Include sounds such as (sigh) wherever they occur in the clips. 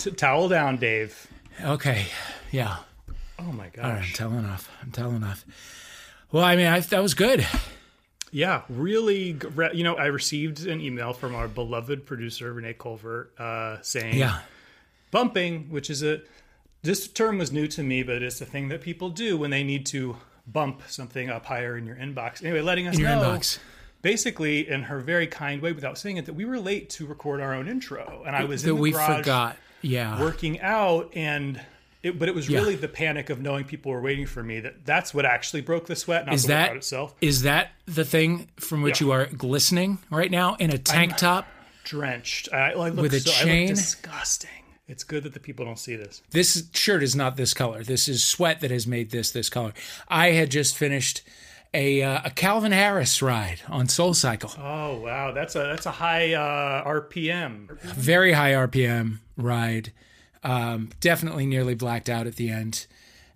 T- towel down, Dave. Okay. Yeah. Oh my gosh. All right. I'm telling off. I'm telling off. Well, I mean, I, that was good. Yeah, really. re- You know, I received an email from our beloved producer Renee Colvert uh, saying, Yeah. bumping, which is a this term was new to me, but it's a thing that people do when they need to bump something up higher in your inbox. Anyway, letting us In your know, inbox. basically in her very kind way, without saying it, that we were late to record our own intro, and I was That in the we garage forgot. Yeah. working out, and it, but it was Yeah. really the panic of knowing people were waiting for me that that's what actually broke the sweat, not Is the that workout itself. is that the thing from which Yeah. you are glistening right now in a tank top? Drenched, I, I look With a so, chain? disgusting. It's good that the people don't see this. This shirt is not this color. This is sweat that has made this this color. I had just finished a uh, a Calvin Harris ride on Soul Cycle. Oh wow, that's a that's a high uh, RPM. Very high RPM ride. Um, definitely nearly blacked out at the end.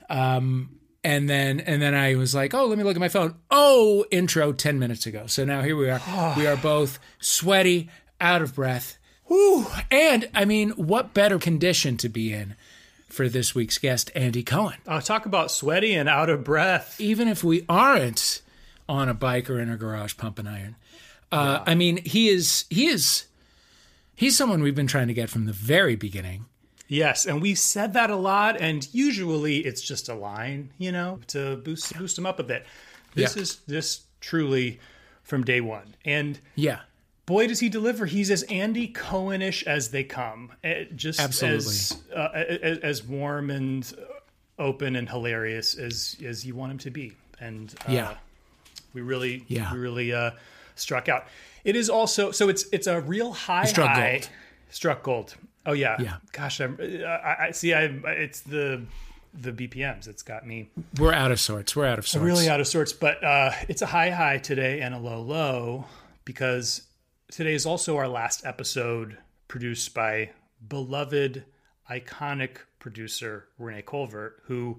Um, and then and then I was like, oh, let me look at my phone. Oh, intro ten minutes ago. So now here we are. (sighs) we are both sweaty, out of breath. Whew. And I mean, what better condition to be in for this week's guest, Andy Cohen? Uh, talk about sweaty and out of breath. even if we aren't on a bike or in a garage pumping iron. Uh, I mean, he is he is he's someone we've been trying to get from the very beginning. Yes, and we said that a lot, and usually it's just a line, you know, to boost boost them up a bit. This Yeah. is this truly from day one, and Yeah, boy does he deliver. He's as Andy Cohenish as they come, Eh, just Absolutely. as uh, as, as warm and open and hilarious as as you want him to be, and uh, Yeah. we really Yeah. we really uh, struck out. It is also so it's it's a real high struck high gold. struck gold. Oh yeah, Yeah. Gosh, I'm, I, I see. I it's the the BPMs. It's got me we're out of sorts. We're out of sorts. really out of sorts. But uh, it's a high high today and a low low because today is also our last episode produced by beloved, iconic producer Renee Colvert, who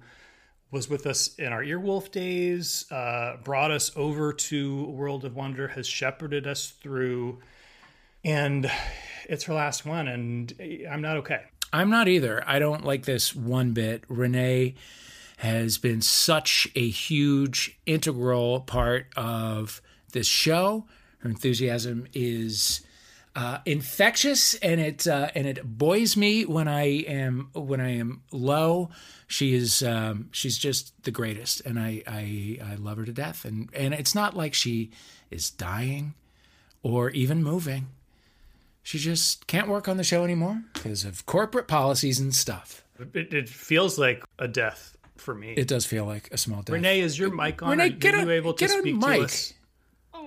was with us in our Earwolf days, uh, brought us over to World of Wonder, has shepherded us through, and it's her last one, and I'm not okay. I'm not either. I don't like this one bit. Renee has been such a huge integral part of this show. Her enthusiasm is uh, infectious, and it uh, and it buoys me when I am when I am low. She is um, she's just the greatest, and I, I I love her to death. And and it's not like she is dying or even moving. She just can't work on the show anymore because of corporate policies and stuff. It, it feels like a death for me. It does feel like a small death. Renee, is your mic on? Renee, Are get you on- able to get on speak mic. to us?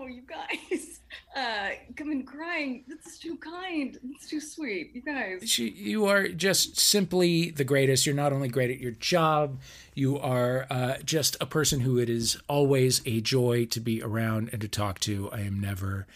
You guys, (laughs) uh, come in crying. That's too kind. That's too sweet. You guys. You are just simply the greatest. You're not only great at your job, you are uh, just a person who it is always a joy to be around and to talk to. I am never.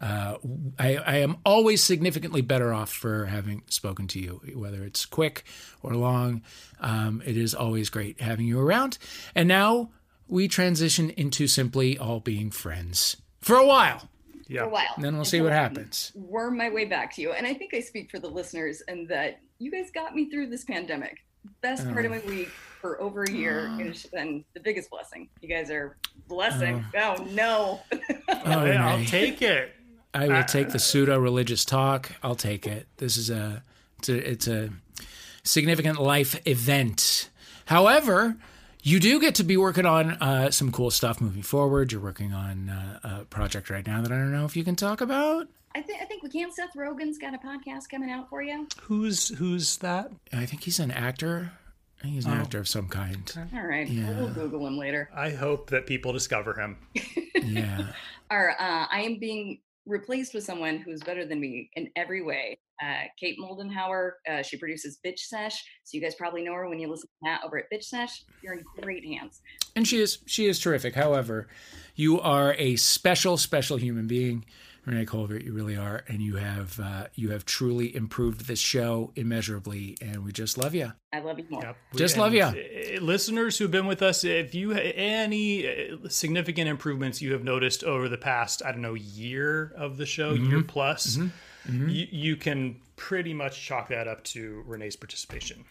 Uh, I, I am always significantly better off for having spoken to you, whether it's quick or long. Um, it is always great having you around. And now we transition into simply all being friends for a while. Yeah. For a while. And then we'll see what Until I can happens. Worm my way back to you, and I think I speak for the listeners, and that you guys got me through this pandemic. Best part of oh. my week for over a year. (sighs) It's been the biggest blessing. You guys are blessing. Oh, oh no. (laughs) Oh, Hey, I'll take it. I will take the pseudo religious talk. I'll take it. This is a it's a it's a significant life event. However, you do get to be working on uh, some cool stuff moving forward. You're working on uh, a project right now that I don't know if you can talk about. I think I think we can. Seth Rogen's got a podcast coming out for you. Who's who's that? I think he's an actor. I think he's an actor of some kind. All right, Yeah. we'll Google him later. I hope that people discover him. (laughs) Yeah. Or uh, I am being replaced with someone who's better than me in every way. Uh, Kate Moldenhauer, uh, she produces Bitch Sesh, so you guys probably know her when you listen to that over at Bitch Sesh. You're in great hands. and she is she is terrific. However, you are a special, special human being, Renee Colvert. You really are, and you have uh, you have truly improved this show immeasurably, and we just love you. I love you more. Yep. Just And, love ya. uh, Listeners who've been with us, if you any uh, significant improvements you have noticed over the past, I don't know, year of the show, Mm-hmm. year plus, You, you can pretty much chalk that up to Renee's participation,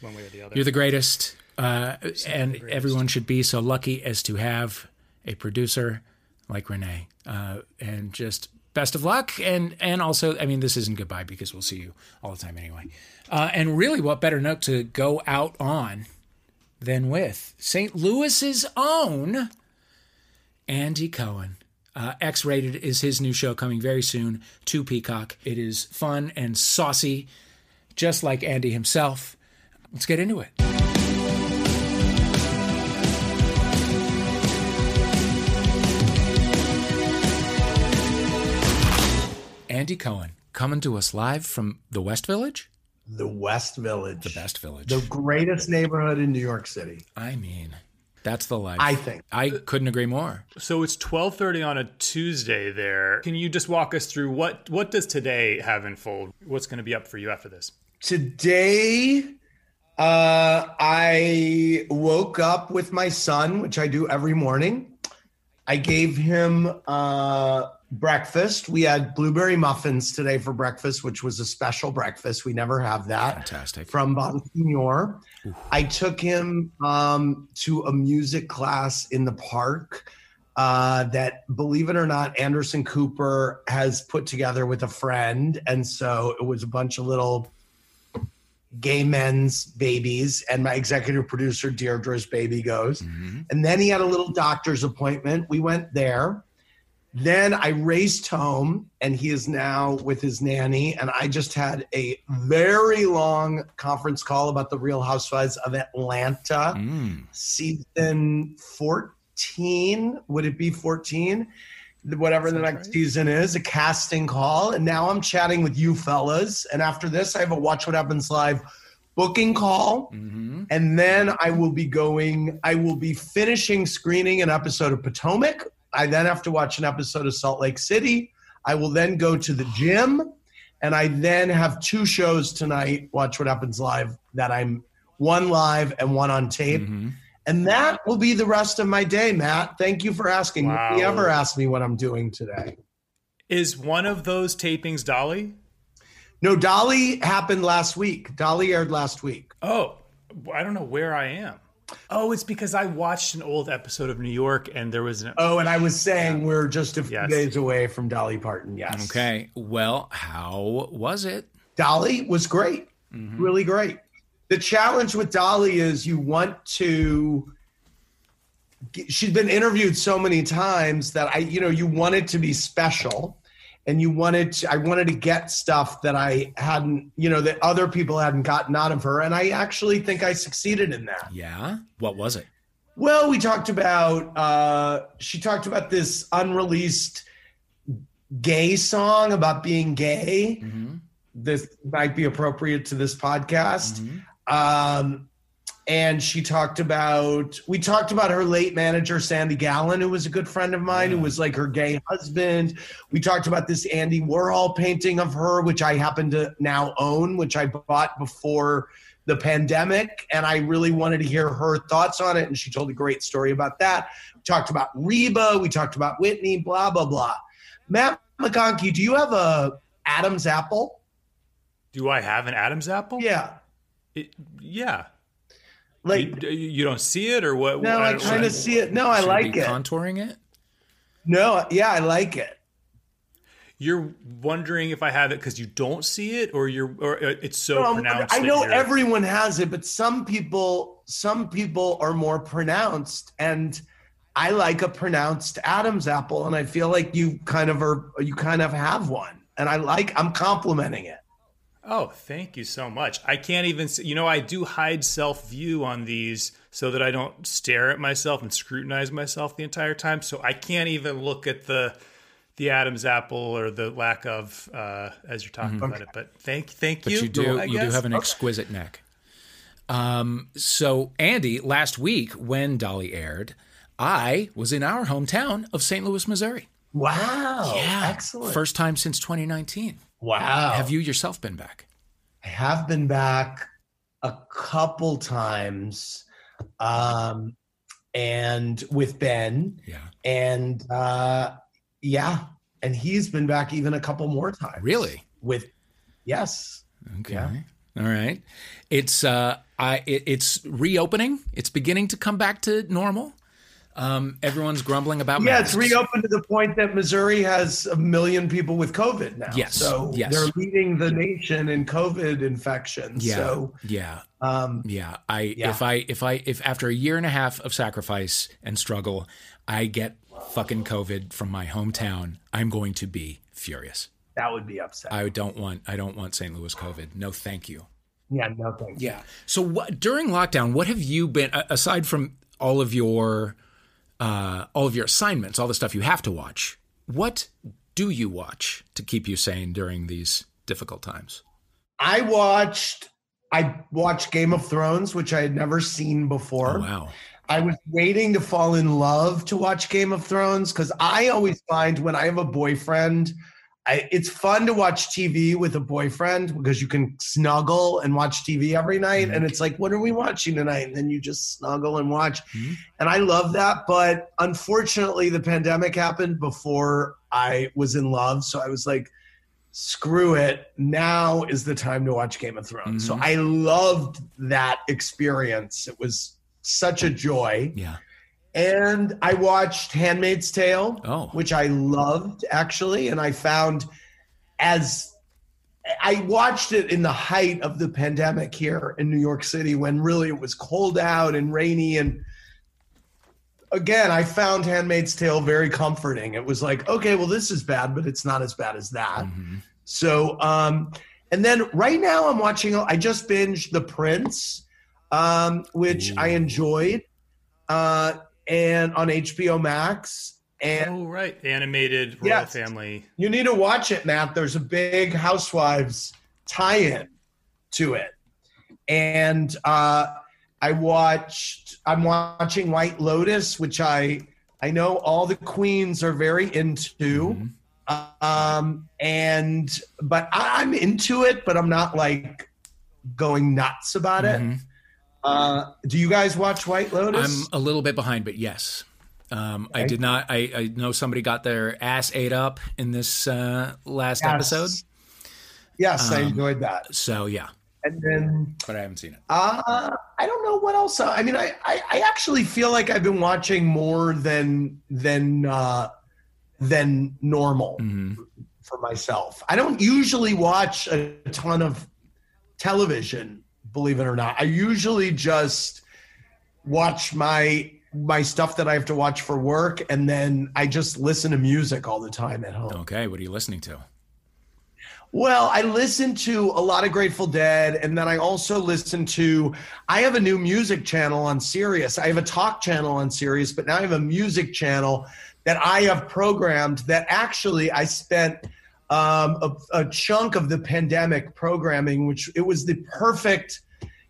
one way or the other. You're the greatest, uh, and greatest. everyone should be so lucky as to have a producer like Renee. Uh, and just best of luck, and and also, I mean, this isn't goodbye because we'll see you all the time anyway. Uh, and really, what better note to go out on than with St. Louis's own Andy Cohen. Uh, X Rated is his new show coming very soon to Peacock. It is fun and saucy, just like Andy himself. Let's get into it. Andy Cohen coming to us live from the West Village. The West Village. The best village. The greatest neighborhood in New York City. I mean, that's the life. I think. I couldn't agree more. So it's 12:30 on a Tuesday there. Can you just walk us through what what does today have in full? What's going to be up for you after this? Today uh I woke up with my son, which I do every morning. I gave him uh breakfast. We had blueberry muffins today for breakfast, which was a special breakfast. We never have that. Fantastic. From Bonsignor. I took him um, to a music class in the park uh, that, believe it or not, Anderson Cooper has put together with a friend. And so it was a bunch of little gay men's babies and my executive producer deirdre's baby goes mm-hmm. and then he had a little doctor's appointment we went there then I raced home, and he is now with his nanny. And I just had a very long conference call about the Real Housewives of Atlanta, mm. season 14. Would it be 14? Whatever the next right. season is, a casting call. And now I'm chatting with you fellas. And after this, I have a Watch What Happens Live booking call. Mm-hmm. And then I will be going, I will be finishing screening an episode of Potomac I then have to watch an episode of Salt Lake City. I will then go to the gym, and I then have two shows tonight. Watch what happens live. That I'm one live and one on tape. Mm-hmm. And that will be the rest of my day, Matt. Thank you for asking. Wow. Nobody ever asked me what I'm doing today. Is one of those tapings Dolly? No, Dolly happened last week. Dolly aired last week. Oh, I don't know where I am. Oh, it's because I watched an old episode of New York and there was an. Oh, and I was saying yeah. we're just a few yes. days away from Dolly Parton. Yes. Okay. Well, how was it? Dolly was great. Mm-hmm. Really great. The challenge with Dolly is you want to. She's been interviewed so many times that I, you know, you want it to be special and you wanted to, I wanted to get stuff that I hadn't, you know, that other people hadn't gotten out of her. And I actually think I succeeded in that. Yeah. What was it? Well, we talked about, uh, she talked about this unreleased gay song about being gay. Mm-hmm. This might be appropriate to this podcast. Mm-hmm. Um, and she talked about we talked about her late manager Sandy Gallin who was a good friend of mine yeah. who was like her gay husband. We talked about this andy warhol painting of her which i happen to now own which i bought before the pandemic and i really wanted to hear her thoughts on it and she told a great story about that. We talked about reba we talked about whitney blah blah blah. Matt mcconkey do you have a adam's apple? Do i have an adam's apple? Yeah. It, yeah like you, you, don't see it or what? No, I, I kind of see it. No, I like it. Contouring it. No, yeah, I like it. You're wondering if I have it because you don't see it, or you're, or uh, it's so no, pronounced. I know everyone has it, but some people, some people are more pronounced, and I like a pronounced Adam's apple, and I feel like you kind of are, you kind of have one, and I like. I'm complimenting it. Oh, thank you so much. I can't even, you know, I do hide self view on these so that I don't stare at myself and scrutinize myself the entire time. So I can't even look at the the Adam's apple or the lack of uh, as you're talking mm-hmm. about it. But thank thank but you. you do I you guess. do have an exquisite okay. neck. Um, so Andy, last week when Dolly aired, I was in our hometown of St. Louis, Missouri. Wow! Yeah, excellent. First time since 2019. Wow. Have you yourself been back? I have been back a couple times. Um, and with Ben. Yeah. And uh, yeah. And he's been back even a couple more times. Really? With Yes. Okay. Yeah. All right. It's uh I it, it's reopening. It's beginning to come back to normal. Um everyone's grumbling about Yeah, it's reopened to the point that Missouri has a million people with COVID now. Yes, So yes. they're leading the nation in COVID infections. Yeah. So yeah. um, Yeah. I Yeah. if I if I if after a year and a half of sacrifice and struggle, I get fucking COVID from my hometown, I'm going to be furious. that would be upset. I don't want I don't want St. Louis COVID. No, thank you. yeah, no thanks. Yeah. So what during lockdown, what have you been aside from all of your uh, all of your assignments, all the stuff you have to watch? What do you watch to keep you sane during these difficult times? I watched I watched Game of Thrones, which I had never seen before. Oh wow. I was waiting to fall in love to watch Game of Thrones because I always find when I have a boyfriend, I, it's fun to watch TV with a boyfriend because you can snuggle and watch TV every night. Mhm. And it's like, what are we watching tonight? And then you just snuggle and watch. Mhm. And I love that. But unfortunately, the pandemic happened before I was in love. So I was like, screw it. Now is the time to watch Game of Thrones. So Mhm. I loved that experience. It was such a joy. Yeah. And I watched Handmaid's Tale, Oh. which I loved actually. And I found as I watched it in the height of the pandemic here in New York City when really it was cold out and rainy. And again, I found Handmaid's Tale very comforting. It was like, okay, well, this is bad, but it's not as bad as that. Mhm. So, um, and then right now I'm watching, I just binged The Prince, um, which I enjoyed, uh, and on HBO Max. And Oh, right. Animated royal Yes. family. you need to watch it, Matt. There's a big Housewives tie in to it. And uh, I watched, I'm watching White Lotus, which I, I know all the queens are very into. Mhm. um and but I, i'm into it but i'm not like going nuts about it Mhm. Uh do you guys watch white lotus I'm a little bit behind, but yes. Um, I did not. I, I know somebody got their ass ate up in this uh, last Yes. episode. yes i Um, enjoyed that So yeah, and then but I haven't seen it. uh i don't know what else i mean I, I i actually feel like i've been watching more than than uh than normal Mhm. for myself i don't usually watch a ton of television believe it or not i usually just watch my my stuff that i have to watch for work and then i just listen to music all the time at home Okay, what are you listening to? well, I listen to a lot of Grateful Dead, and then I also listen to. I have a new music channel on Sirius. I have a talk channel on Sirius, but now I have a music channel that I have programmed. That actually I spent um, a, a chunk of the pandemic programming, which it was the perfect.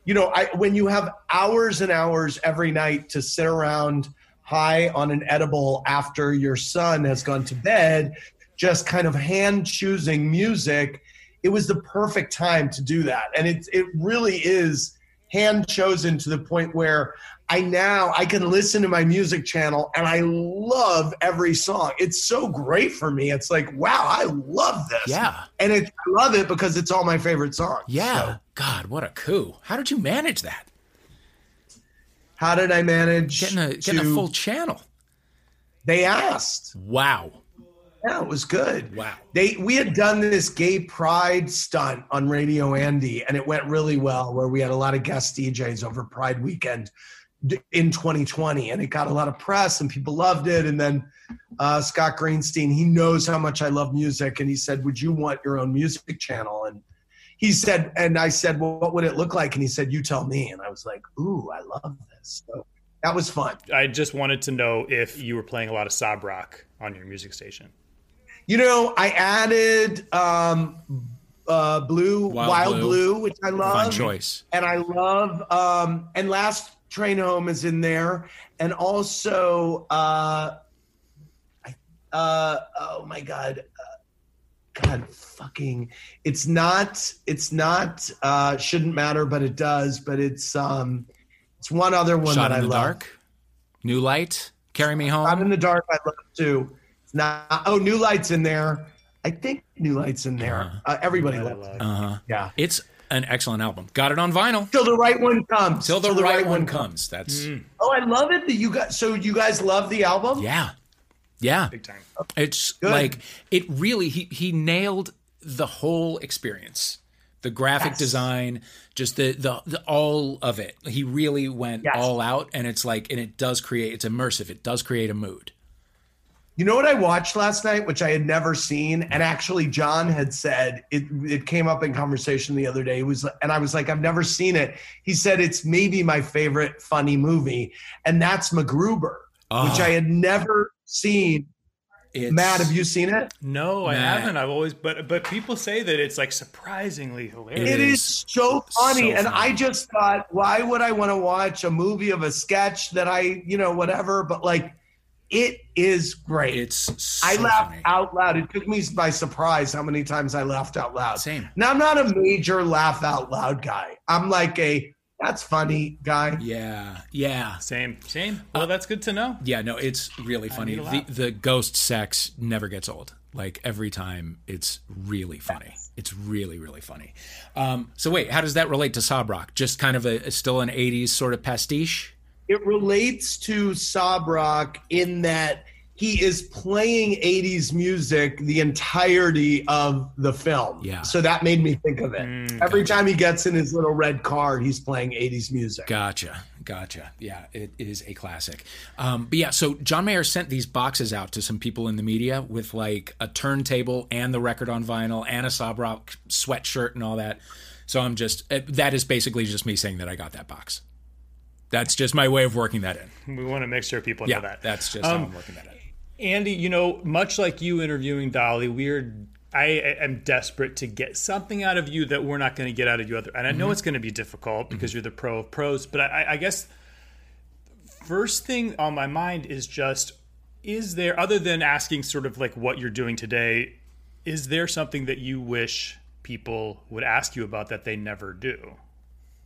You know, I when you have hours and hours every night to sit around high on an edible after your son has gone to bed just kind of hand choosing music, it was the perfect time to do that. And it it really is hand chosen to the point where I now I can listen to my music channel and I love every song. It's so great for me. It's like, wow, I love this. Yeah, And it, I love it because it's all my favorite songs. yeah. So God, what a coup! How did you manage that? how did I manage Getting a getting a full channel. they asked. Wow, Yeah, it was good. wow. They we had done this gay pride stunt on Radio Andy, and it went really well. Where we had a lot of guest DJs over Pride weekend in 2020, and it got a lot of press, and people loved it. And then uh, Scott Greenstein, he knows how much I love music, and he said, "Would you want your own music channel?" And he said, and I said, "Well, what would it look like?" And he said, "You tell me." And I was like, "Ooh, I love this." So that was fun. I just wanted to know if you were playing a lot of sob rock on your music station. You know, I added um, uh, Blue, Wild Wild, Blue. Blue. which I Fun love, choice. and I love. Um, and Last Train Home is in there, and also, uh, I, uh, oh my God, uh, God, fucking, it's not, it's not, uh, shouldn't matter, but it does. But it's, um, it's one other one Shot that in I the love. dark. New light. Carry me home. Shot in the dark, I love too. It's not. Oh, New Light's in there. I think New Light's in there. Uh, everybody loves it. Uh huh. Yeah. It's an excellent album. Got it on vinyl. Till the right one comes. Till the, right, one comes. That's mm. Oh, I love it that you got. So you guys love the album? yeah, yeah. Big time. It's Good. like it really. He he nailed the whole experience. The graphic Yes. design, just the, the the all of it. He really went Yes. all out, and it's like, and it does create. It's immersive. It does create a mood. You know what I watched last night, which I had never seen, and actually John had said it. It came up in conversation the other day. It was, and I was like, I've never seen it. He said it's maybe my favorite funny movie, and that's MacGruber, which Oh. I had never seen. It's, Matt, have you seen it? No, I Matt. haven't. I've always, but but people say that it's like surprisingly hilarious. It is is so funny, so and funny. I just thought, why would I want to watch a movie of a sketch that I, you know, whatever? But like, it is great. It's so I laughed funny. out loud. It took me by surprise how many times I laughed out loud. Same. Now I'm not a major laugh out loud guy. I'm like a that's funny guy. Yeah, yeah. Same, same. Well, that's good to know. Yeah, no, it's really funny. The, the ghost sex never gets old. Like every time, it's really funny. It's really, really funny. Um, so wait, how does that relate to Sob Rock? Just kind of a, still an '80s sort of pastiche. It relates to Sob Rock in that he is playing 80s music the entirety of the film. Yeah. So that made me think of it. Mm, Every time he gets in his little red car, he's playing 80s music. Gotcha, gotcha. Yeah, it is a classic. Um, but yeah, so John Mayer sent these boxes out to some people in the media with like a turntable and the record on vinyl and a Sob Rock sweatshirt and all that. So I'm just uh, that is basically just me saying that I got that box. That's just my way of working that in. We want to make sure people Yeah, know that. that's just how Um, I'm working that in. Andy, you know, much like you interviewing Dolly, we're I am desperate to get something out of you that we're not going to get out of you other. And I know Mm-hmm. it's going to be difficult because you're the pro of pros, but I, I guess first thing on my mind is just is there other than asking sort of like what you're doing today, is there something that you wish people would ask you about that they never do?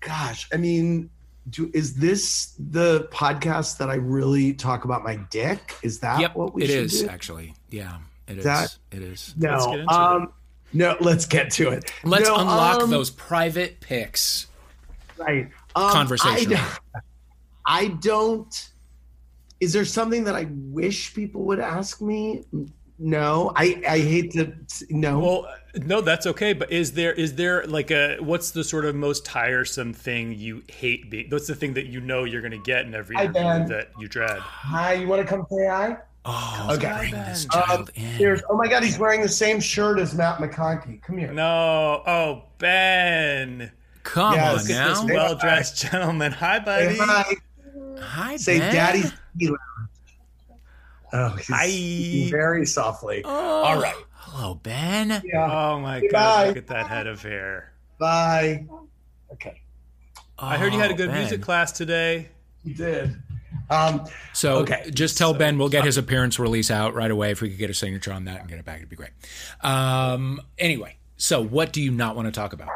Gosh, I mean, do, is this the podcast that I really talk about my dick? Is that Yep, what we it should is do? actually. Yeah, it is. That- it is. No, Let's get into um, no, let's get to it. Let's No, unlock um, those private pics. right um, Conversation. I, I don't. Is there something that I wish people would ask me? No, I I hate to. No, Well, no, that's okay. But is there is there like a what's the sort of most tiresome thing you hate being? What's the thing that you know you're going to get in every Hi, interview that you dread? hi, you want to come say hi? Oh, Okay. bring this Um, child in. Here's. Oh my God, he's wearing the same shirt as Matt McConkey. Come here. No, oh Ben, Come Yes. on Look at this now. well dressed gentleman. Hi, Say buddy. hi. Hi, Say, Ben. Daddy's. Oh, he's Hi. speaking very softly. Oh, All right. Hello, Ben. Yeah. Oh my Say God! bye. Look at that head of hair. Bye. Okay, I heard you had a Oh, good Ben. music class today. you did. Um, So Okay. just tell Ben we'll get his appearance release out right away. If we could get a signature on that and get it back, it'd be great. Um, anyway, so what do you not want to talk about?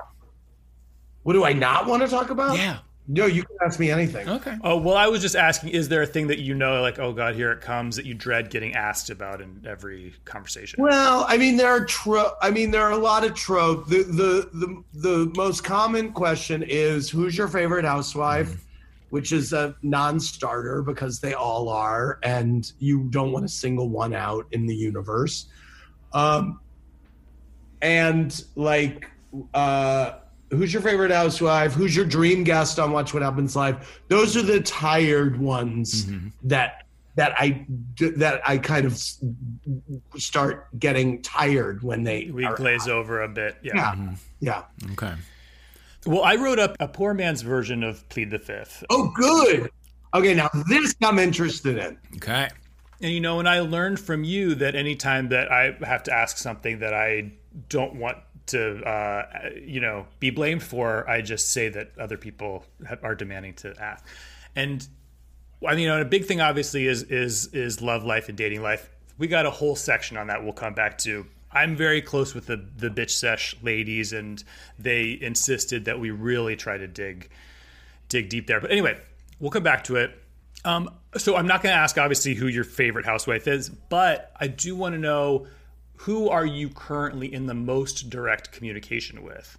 what do I not want to talk about? Yeah. No, you can ask me anything. Okay. Oh well, I was just asking: Is there a thing that you know, like, oh God, here it comes, that you dread getting asked about in every conversation? Well, I mean, there are tro- I mean, there are a lot of trope. The, the the the most common question is, "Who's your favorite housewife?" Which is a non-starter because they all are, and you don't want to single one out in the universe. Um, and like, uh, who's your favorite housewife? Who's your dream guest on Watch What Happens Live? Those are the tired ones mm-hmm. that that I that I kind of start getting tired when they we are- glaze over a bit. Yeah. Yeah, mm-hmm. yeah. Okay. Well, I wrote up a poor man's version of Plead the Fifth. Oh, good. Okay, now this I'm interested in. Okay. And you know, and I learned from you that anytime that I have to ask something that I don't want to, uh, you know, be blamed for, I just say that other people have, are demanding to ask. And I mean, you know, a big thing obviously is is is love life and dating life. We got a whole section on that. We'll come back to. I'm very close with the the bitch sesh ladies, and they insisted that we really try to dig dig deep there. But anyway, we'll come back to it. Um, so I'm not going to ask obviously who your favorite housewife is, but I do want to know who are you currently in the most direct communication with?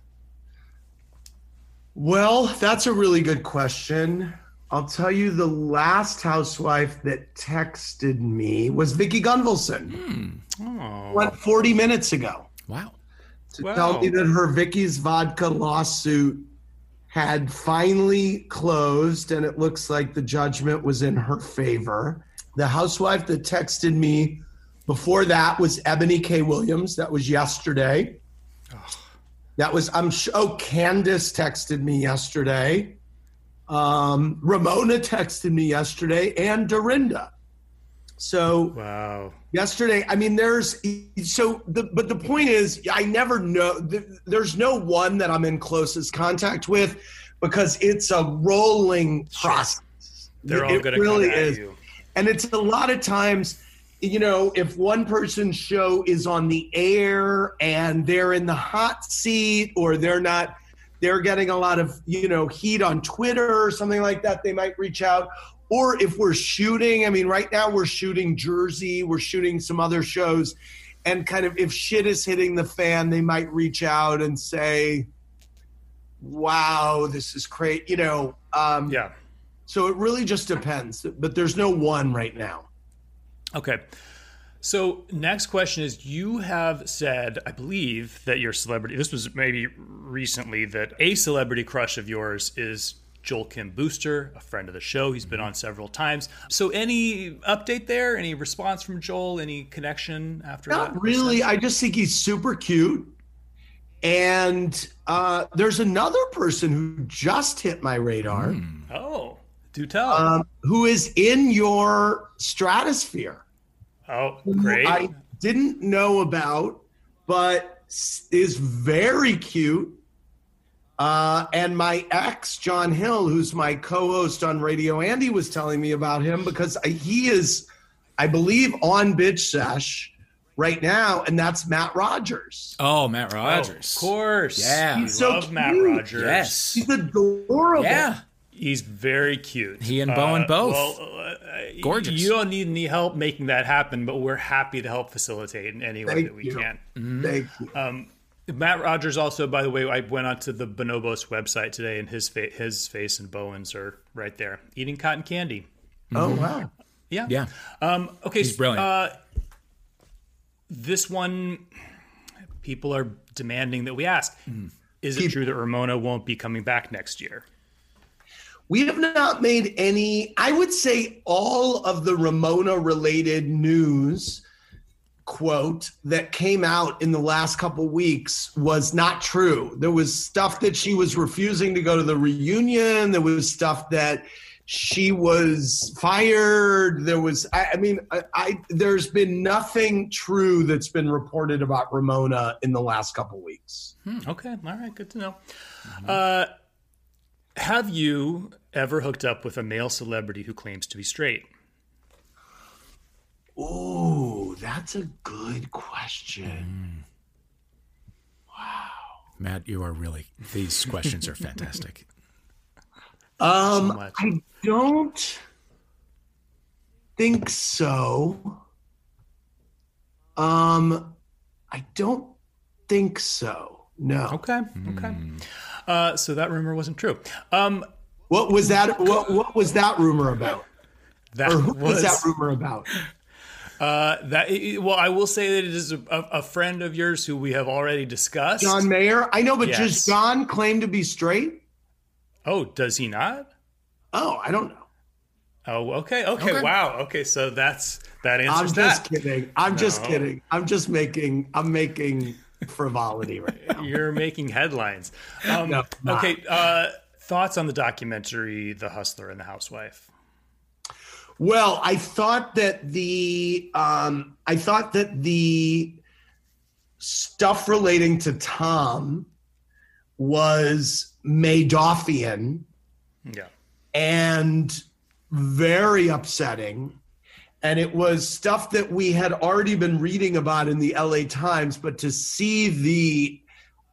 Well, that's a really good question. I'll tell you the last housewife that texted me was Vicki Gunvalson. Hmm. Oh, Went 40 minutes ago Wow. to Wow. tell me that her Vicki's vodka lawsuit had finally closed and it looks like the judgment was in her favor. The housewife that texted me before that was Ebony K. Williams. That was yesterday. That was, I'm sure, oh, Candace texted me yesterday. Um, Ramona texted me yesterday and Dorinda. So, wow. yesterday i mean there's so the but the point is i never know there's no one that i'm in closest contact with because it's a rolling process They're all It going to really is you. and it's a lot of times you know if one person's show is on the air and they're in the hot seat or they're not they're getting a lot of you know heat on twitter or something like that they might reach out or if we're shooting i mean right now we're shooting jersey we're shooting some other shows and kind of if shit is hitting the fan they might reach out and say wow this is great you know um, Yeah. so it really just depends but there's no one right now Okay. So next question is you have said, I believe that your celebrity this was maybe recently that a celebrity crush of yours is Joel Kim Booster, a friend of the show. He's been on several times. So any update there? Any response from Joel? Any connection after that? Not really. I just think he's super cute. And uh, there's another person who just hit my radar Oh, do tell. um, who is in your stratosphere. Oh, great. I didn't know about, but is very cute. Uh, and my ex, John Hill, who's my co host on Radio Andy, was telling me about him because he is, I believe, on Bitch Sesh right now, and that's Matt Rogers. Oh, Matt Oh, Rogers. of course. Yeah. We He's so love Matt cute. Rogers. Yes. He's adorable. Yeah. He's very cute. He and Bowen both. Well, uh, Gorgeous. You don't need any help making that happen, but we're happy to help facilitate in any way Thank that we you. can. Thank you. Um, Matt Rogers also, by the way, I went onto the Bonobos website today, and his fa- his face and Bowen's are right there, eating cotton candy. oh, wow. Yeah, Yeah. Um, okay, He's brilliant. Uh, this one, people are demanding that we ask: Hmm. Is it true that Ramona won't be coming back next year? We have not made any, I would say all of the Ramona related news quote that came out in the last couple weeks was not true. There was stuff that she was refusing to go to the reunion, there was stuff that she was fired. There was, I, I mean, I, I there's been nothing true that's been reported about Ramona in the last couple weeks. Okay, all right, good to know. Mm-hmm. Uh, have you ever hooked up with a male celebrity who claims to be straight? Oh, that's a good question. Wow. Matt, you are really, these questions are fantastic. (laughs) Um, much. I don't think so. Um, I don't think so. No. Okay, okay. Uh, so that rumor wasn't true. Um, What was that? What What was that rumor about? that Or who was, was that rumor about? Uh, that well, I will say that it is a, a friend of yours who we have already discussed. John Mayer. I know, but Yes. does John claim to be straight? Oh, does he not? Oh, I don't know. Oh, okay, okay, Okay. wow, okay. So that's that answers. I'm just that. kidding. I'm just kidding. I'm just making. I'm making frivolity right (laughs) now. You're making headlines. Um, No, okay, uh, thoughts on the documentary "The Hustler and the Housewife"? Well, I thought that the um, I thought that the stuff relating to Tom was Madoffian Yeah, and very upsetting. And it was stuff that we had already been reading about in the LA Times, but to see the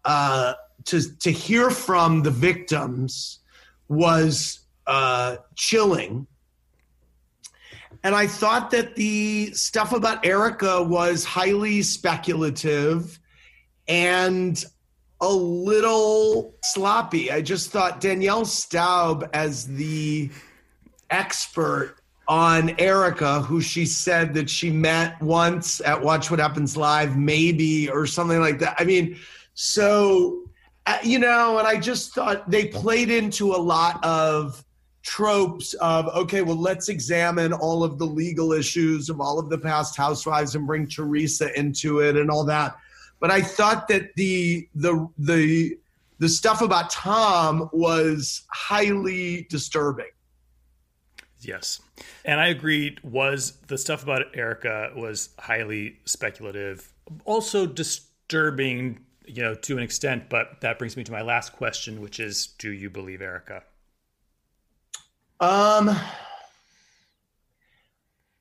uh, to to hear from the victims was uh, chilling. And I thought that the stuff about Erika was highly speculative and a little sloppy. I just thought Danielle Staub, as the expert on Erika, who she said that she met once at Watch What Happens Live, maybe, or something like that. I mean, so, uh, you know, and I just thought they played into a lot of tropes of okay well let's examine all of the legal issues of all of the past housewives and bring teresa into it and all that but i thought that the the the the stuff about tom was highly disturbing Yes. And I agreed was the stuff about Erika was highly speculative, also disturbing, you know, to an extent, but that brings me to my last question, which is do you believe Erika? Um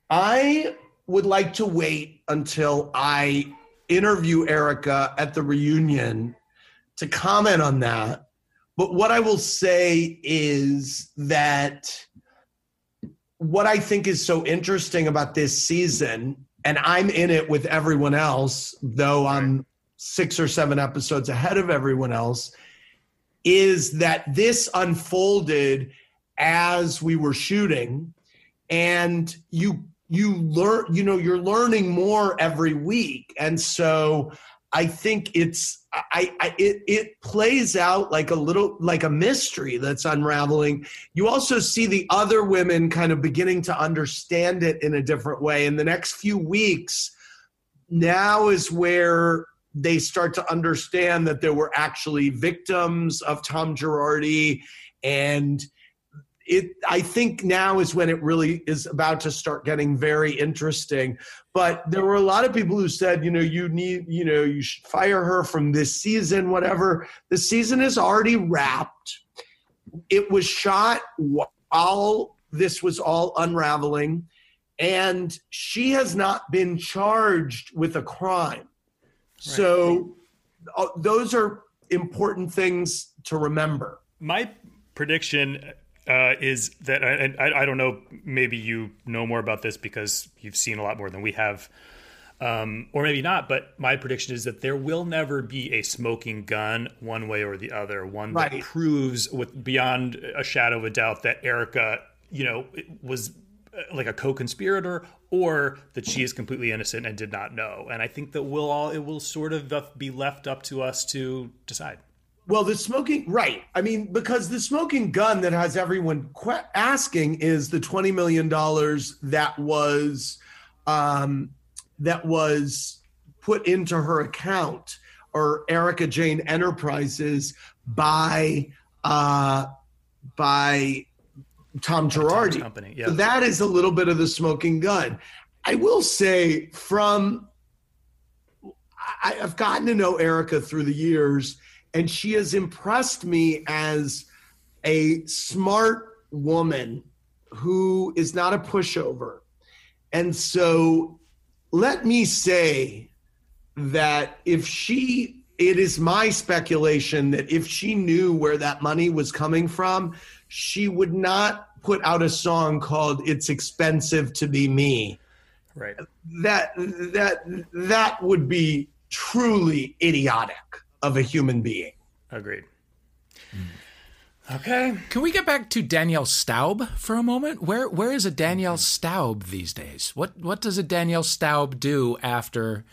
I would like to wait until I interview Erika at the reunion to comment on that. But what I will say is that what I think is so interesting about this season, and I'm in it with everyone else, though I'm six or seven episodes ahead of everyone else, is that this unfolded as we were shooting, and you you learn you know you're learning more every week. And so I think it's I, I it it plays out like a little like a mystery that's unraveling. You also see the other women kind of beginning to understand it in a different way. In the next few weeks, now is where they start to understand that there were actually victims of Tom Girardi and it i think now is when it really is about to start getting very interesting. But there were a lot of people who said you know you need you know you should fire her from this season whatever. The season is already wrapped. It was shot while this was all unraveling and she has not been charged with a crime. Right. so uh, those are important things to remember. My prediction uh, is that, and I, I, don't know, maybe you know more about this because you've seen a lot more than we have, um, or maybe not. But my prediction is that there will never be a smoking gun one way or the other, one right. that proves with beyond a shadow of a doubt that Erika, you know, was uh, like a co-conspirator or that she is completely innocent and did not know. And I think that we'll all, it will sort of be left up to us to decide. Well, the smoking, right. I mean, because the smoking gun that has everyone que- asking is the $20 million that was, um, that was put into her account or Erika Jayne Enterprises by, uh, by Tom Girardi. Company. Yeah. So that is a little bit of the smoking gun. I will say from, I, I've gotten to know Erika through the years and she has impressed me as a smart woman who is not a pushover. And so let me say that if she, it is my speculation that if she knew where that money was coming from, she would not put out a song called It's Expensive to Be Me. Right. That that that would be truly idiotic of a human being. Agreed. Okay. Can we get back to Danielle Staub for a moment? Where where is a Danielle Staub these days? What what does a Danielle Staub do after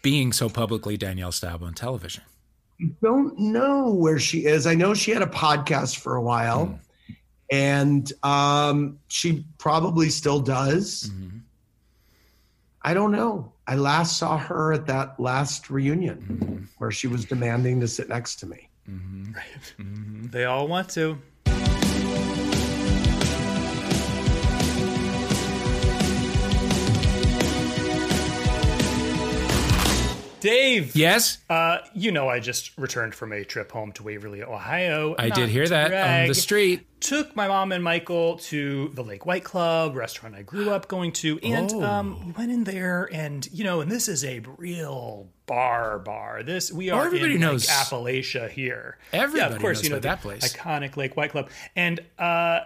being so publicly Danielle Staub on television? Don't know where she is. I know she had a podcast for a while, mm. and um, she probably still does. Mm-hmm. I don't know. I last saw her at that last reunion mm-hmm. where she was demanding to sit next to me. Mm-hmm. Right. Mm-hmm. They all want to. Dave. Yes. Uh, you know, I just returned from a trip home to Waverly, Ohio. I did hear that on the street. Took my mom and Michael to the Lake White Club, restaurant I grew up going to, and oh. um, went in there, and you know, and this is a real bar bar. This we are everybody in knows like, Appalachia here. Everybody yeah, of course, you know that place, iconic Lake White Club, and uh,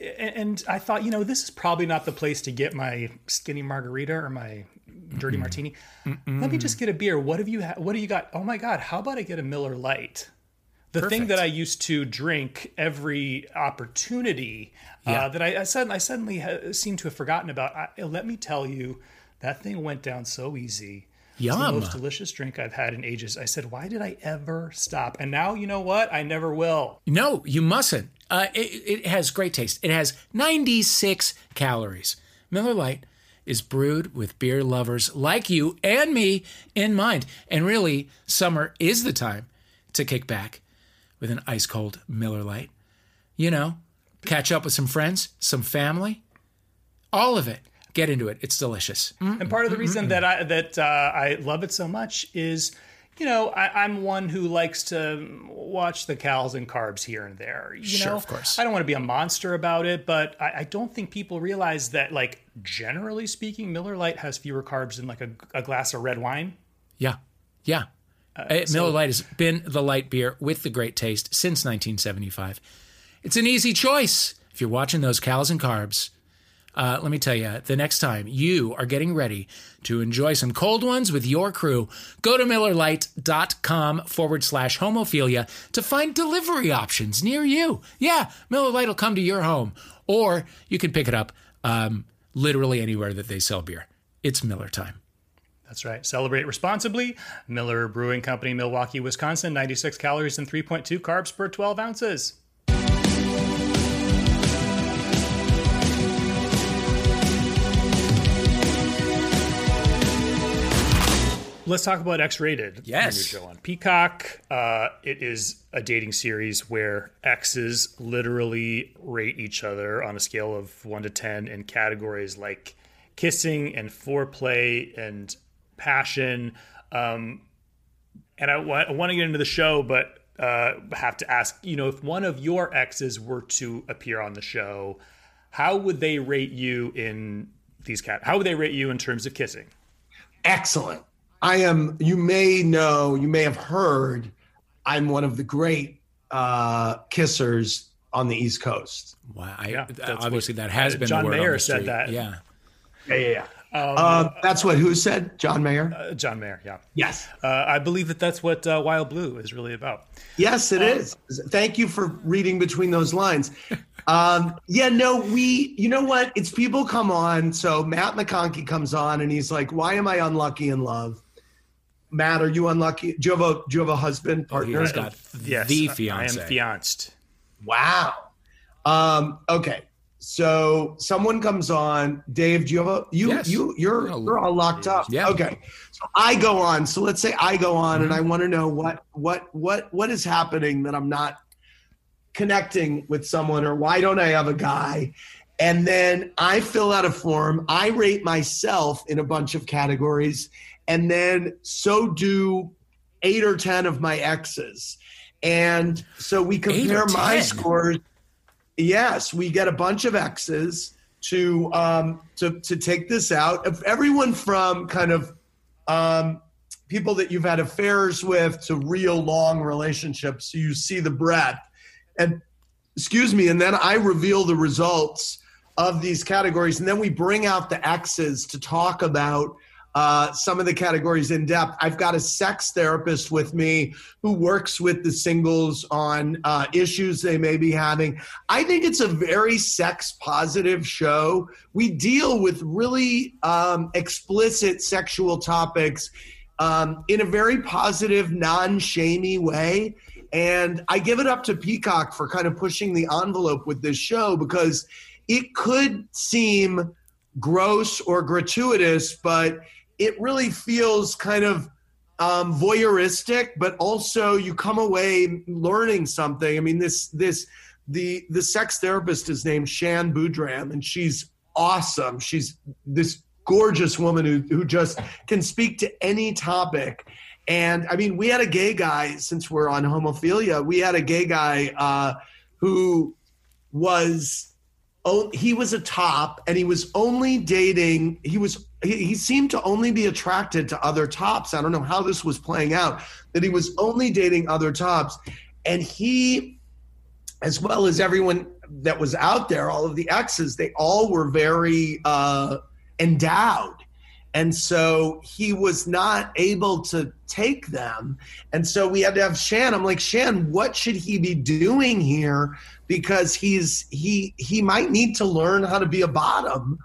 and I thought, you know, this is probably not the place to get my skinny margarita or my dirty mm martini. Mm-mm. Let me just get a beer. What have you? Ha- what do you got? Oh my god! How about I get a Miller Lite? The Perfect. thing that I used to drink every opportunity uh, yeah. uh, that I, I, suddenly, I suddenly ha- seem to have forgotten about. I, let me tell you, that thing went down so easy. Yum. It's the most delicious drink I've had in ages. I said, why did I ever stop? And now, you know what? I never will. No, you mustn't. Uh, it, it has great taste. It has 96 calories. Miller Lite is brewed with beer lovers like you and me in mind. And really, summer is the time to kick back with an ice cold Miller Lite. You know, catch up with some friends, some family, all of it. Get into it. It's delicious. Mm-mm, and part of the reason mm-mm. that I that uh, I love it so much is, you know, I, am one who likes to watch the cals and carbs here and there. You sure, know, of course. I don't want to be a monster about it, but I, I, don't think people realize that, like, generally speaking, Miller Lite has fewer carbs than like a, a glass of red wine. Yeah, yeah. Uh, so, Miller Lite has been the light beer with the great taste since 1975. It's an easy choice if you're watching those calories and carbs. Uh, let me tell you, the next time you are getting ready to enjoy some cold ones with your crew, go to MillerLite.com forward slash homophilia to find delivery options near you. Yeah, Miller Lite will come to your home, or you can pick it up um, literally anywhere that they sell beer. It's Miller time. That's right. Celebrate responsibly. Miller Brewing Company, Milwaukee, Wisconsin. 96 calories and 3.2 carbs per 12 ounces. Let's talk about X Rated. Yes. Your Show on Peacock. Uh, it is a dating series where exes literally rate each other on a scale of one to 10 in categories like kissing and foreplay and passion. Um, and I, w- I want to get into the show, but uh, have to ask, you know, if one of your exes were to appear on the show, how would they rate you in these cat? How would they rate you in terms of kissing? Excellent. I am. You may know. You may have heard. I'm one of the great uh, kissers on the East Coast. Wow. I, yeah, obviously, what, that has uh, been. John Mayer said that. Yeah. Yeah. Yeah. yeah. Um, uh, that's what who said? John Mayer. Uh, John Mayer. Yeah. Yes. Uh, I believe that that's what uh, Wild Blue is really about. Yes, it um, is. Thank you for reading between those lines. um, yeah. No, we. You know what? It's people come on. So Matt McConkey comes on and he's like, "Why am I unlucky in love?" Matt, are you unlucky? Do you have a Do you have a husband partner? Oh, he's got yes, the fiance. I am fianced. Wow. Um, okay. So someone comes on, Dave. Do you have a you yes. you you're you're all locked up? Yeah. Okay. So I go on. So let's say I go on, mm-hmm. and I want to know what what what what is happening that I'm not connecting with someone, or why don't I have a guy? And then I fill out a form. I rate myself in a bunch of categories, and then so do eight or ten of my exes. And so we compare my scores yes, we get a bunch of X's to um, to to take this out. Of everyone from kind of um, people that you've had affairs with to real long relationships, so you see the breadth. And excuse me, and then I reveal the results of these categories, and then we bring out the X's to talk about uh, some of the categories in depth. I've got a sex therapist with me who works with the singles on uh, issues they may be having. I think it's a very sex positive show. We deal with really um, explicit sexual topics um, in a very positive, non shamey way. And I give it up to Peacock for kind of pushing the envelope with this show because it could seem gross or gratuitous, but it really feels kind of um, voyeuristic, but also you come away learning something. I mean, this this the the sex therapist is named Shan Boodram, and she's awesome. She's this gorgeous woman who who just can speak to any topic. And I mean, we had a gay guy since we're on homophilia. We had a gay guy uh, who was oh, he was a top, and he was only dating. He was he, he seemed to only be attracted to other tops. I don't know how this was playing out, that he was only dating other tops. And he, as well as everyone that was out there, all of the exes, they all were very uh, endowed. And so he was not able to take them. And so we had to have Shan. I'm like, Shan, what should he be doing here? Because he's he he might need to learn how to be a bottom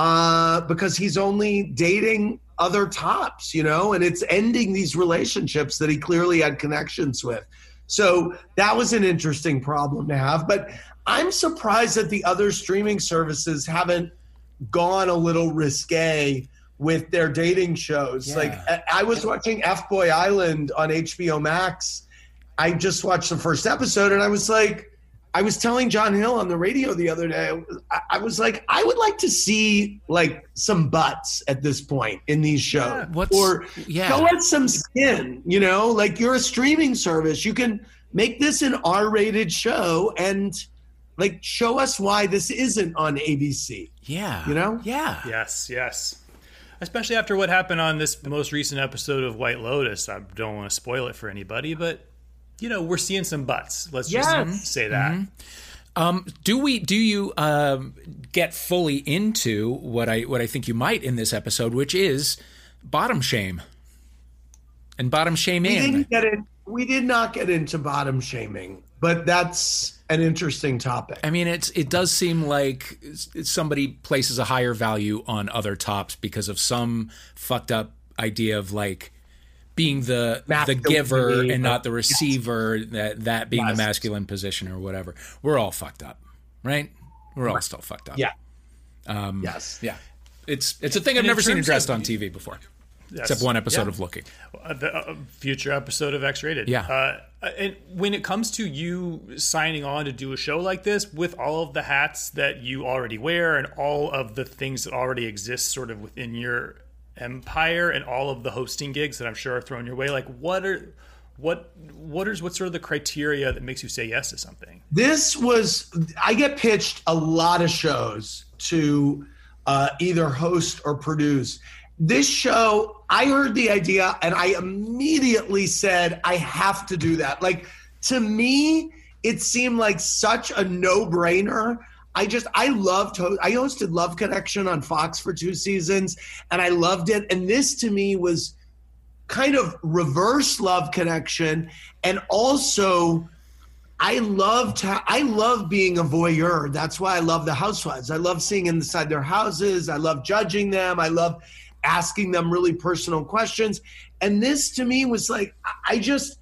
uh, because he's only dating other tops, you know, and it's ending these relationships that he clearly had connections with. So that was an interesting problem to have. But I'm surprised that the other streaming services haven't gone a little risque with their dating shows. Yeah. Like I was watching F Boy Island on HBO Max. I just watched the first episode and I was like, I was telling John Hill on the radio the other day, I, was like, I would like to see like some butts at this point in these shows. Yeah, or yeah. show us some skin, you know, like you're a streaming service. You can make this an R rated show and like show us why this isn't on ABC. Yeah. You know? Yeah. Yes, yes especially after what happened on this most recent episode of White Lotus. I don't want to spoil it for anybody, but you know, we're seeing some butts. Let's yes. just say that. Mm-hmm. Um, do we? Do you um, get fully into what I what I think you might in this episode, which is bottom shame and bottom shaming? We didn't get it. We did not get into bottom shaming, but that's an interesting topic. I mean, it's it does seem like somebody places a higher value on other tops because of some fucked up idea of like being the the giver and not the receiver yes. that that being yes. the masculine position or whatever. We're all fucked up, right? We're all still fucked up. Yeah. Um, yes. Yeah. It's it's a thing I've never seen addressed on TV before. Yes. Except one episode yeah. of Looking. Uh, the uh, future episode of X Rated. Yeah. Uh, and when it comes to you signing on to do a show like this with all of the hats that you already wear and all of the things that already exist sort of within your empire and all of the hosting gigs that I'm sure are thrown your way, like what are what what is what sort of the criteria that makes you say yes to something? This was I get pitched a lot of shows to uh, either host or produce this show, I heard the idea and I immediately said, I have to do that. Like, to me, it seemed like such a no brainer. I just, I loved, I hosted Love Connection on Fox for two seasons and I loved it. And this to me was kind of reverse Love Connection. And also, I loved I love being a voyeur. That's why I love the housewives. I love seeing inside their houses. I love judging them. I love asking them really personal questions. And this to me was like, I just,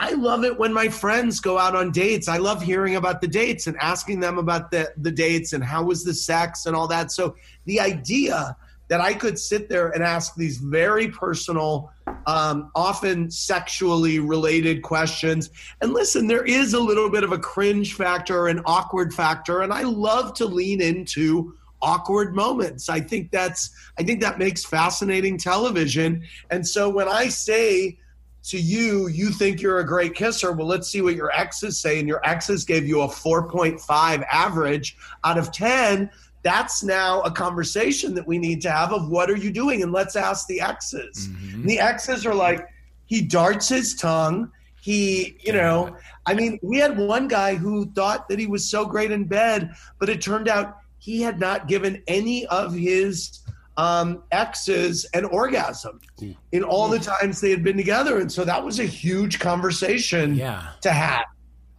I love it when my friends go out on dates. I love hearing about the dates and asking them about the, the dates and how was the sex and all that. So the idea that I could sit there and ask these very personal, um, often sexually related questions. And listen, there is a little bit of a cringe factor, an awkward factor, and I love to lean into awkward moments. I think that's I think that makes fascinating television. And so when I say to you, you think you're a great kisser. Well, let's see what your exes say. And your exes gave you a 4.5 average out of 10. That's now a conversation that we need to have of what are you doing? And let's ask the exes. Mm-hmm. the exes are like, he darts his tongue. He, you know, I mean, we had one guy who thought that he was so great in bed, but it turned out he had not given any of his um, exes and orgasm Ooh. in all the times they had been together. And so that was a huge conversation yeah. to have.